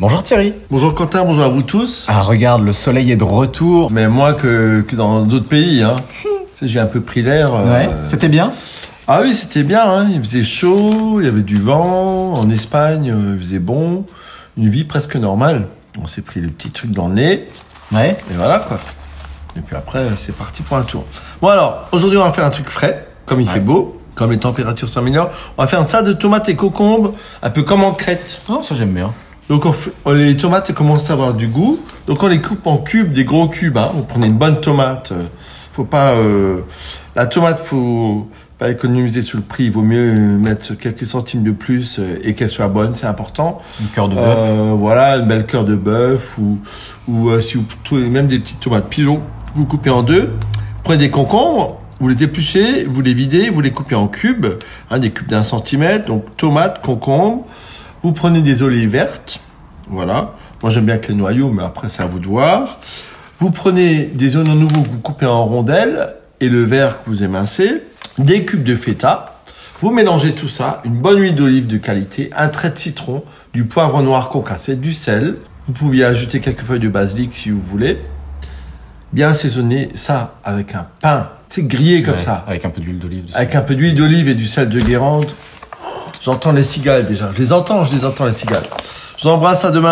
Bonjour Thierry. Bonjour Quentin, bonjour à vous tous. Ah regarde, le soleil est de retour. Mais moins que, que dans d'autres pays. Hein. J'ai un peu pris l'air. euh, Ouais, c'était bien Ah oui, c'était bien. Hein. Il faisait chaud, il y avait du vent. En Espagne, euh, il faisait bon. Une vie presque normale. On s'est pris les petits trucs dans le nez. Ouais. Et voilà quoi. Et puis après, c'est parti pour un tour. Bon alors, aujourd'hui on va faire un truc frais, comme il fait beau, comme les températures s'améliorent. On va faire un salade de tomates et concombres, un peu comme en crête. Oh, ça j'aime bien. Donc on fait- on- les tomates commencent à avoir du goût. Donc on les coupe en cubes, des gros cubes. Hein. Vous prenez une bonne tomate. euh, Faut pas euh, la tomate, faut pas économiser sur le prix. Il vaut mieux mettre quelques centimes de plus euh, et qu'elle soit bonne, c'est important. Un cœur de bœuf. Euh, voilà, une belle cœur de bœuf ou ou euh, si vous tout- même des petites tomates pigeons, vous coupez en deux. Prenez des concombres, vous les épluchez, vous les videz, vous les coupez en cubes, hein, des cubes d'un centimètre. Donc tomates, concombres. Vous prenez des olives vertes, voilà. Moi j'aime bien avec les noyaux, mais après c'est à vous de voir. Vous prenez des oignons nouveaux que vous coupez en rondelles et le verre que vous émincez, des cubes de feta. Vous mélangez tout ça, une bonne huile d'olive de qualité, un trait de citron, du poivre noir concassé, du sel. Vous pouvez ajouter quelques feuilles de basilic si vous voulez. Bien assaisonner ça avec un pain, c'est grillé comme Ouais, ça, Avec un peu d'huile d'olive avec un peu d'huile d'olive et du sel de Guérande. J'entends les cigales déjà. Je les entends, je les entends les cigales. Je vous embrasse à demain.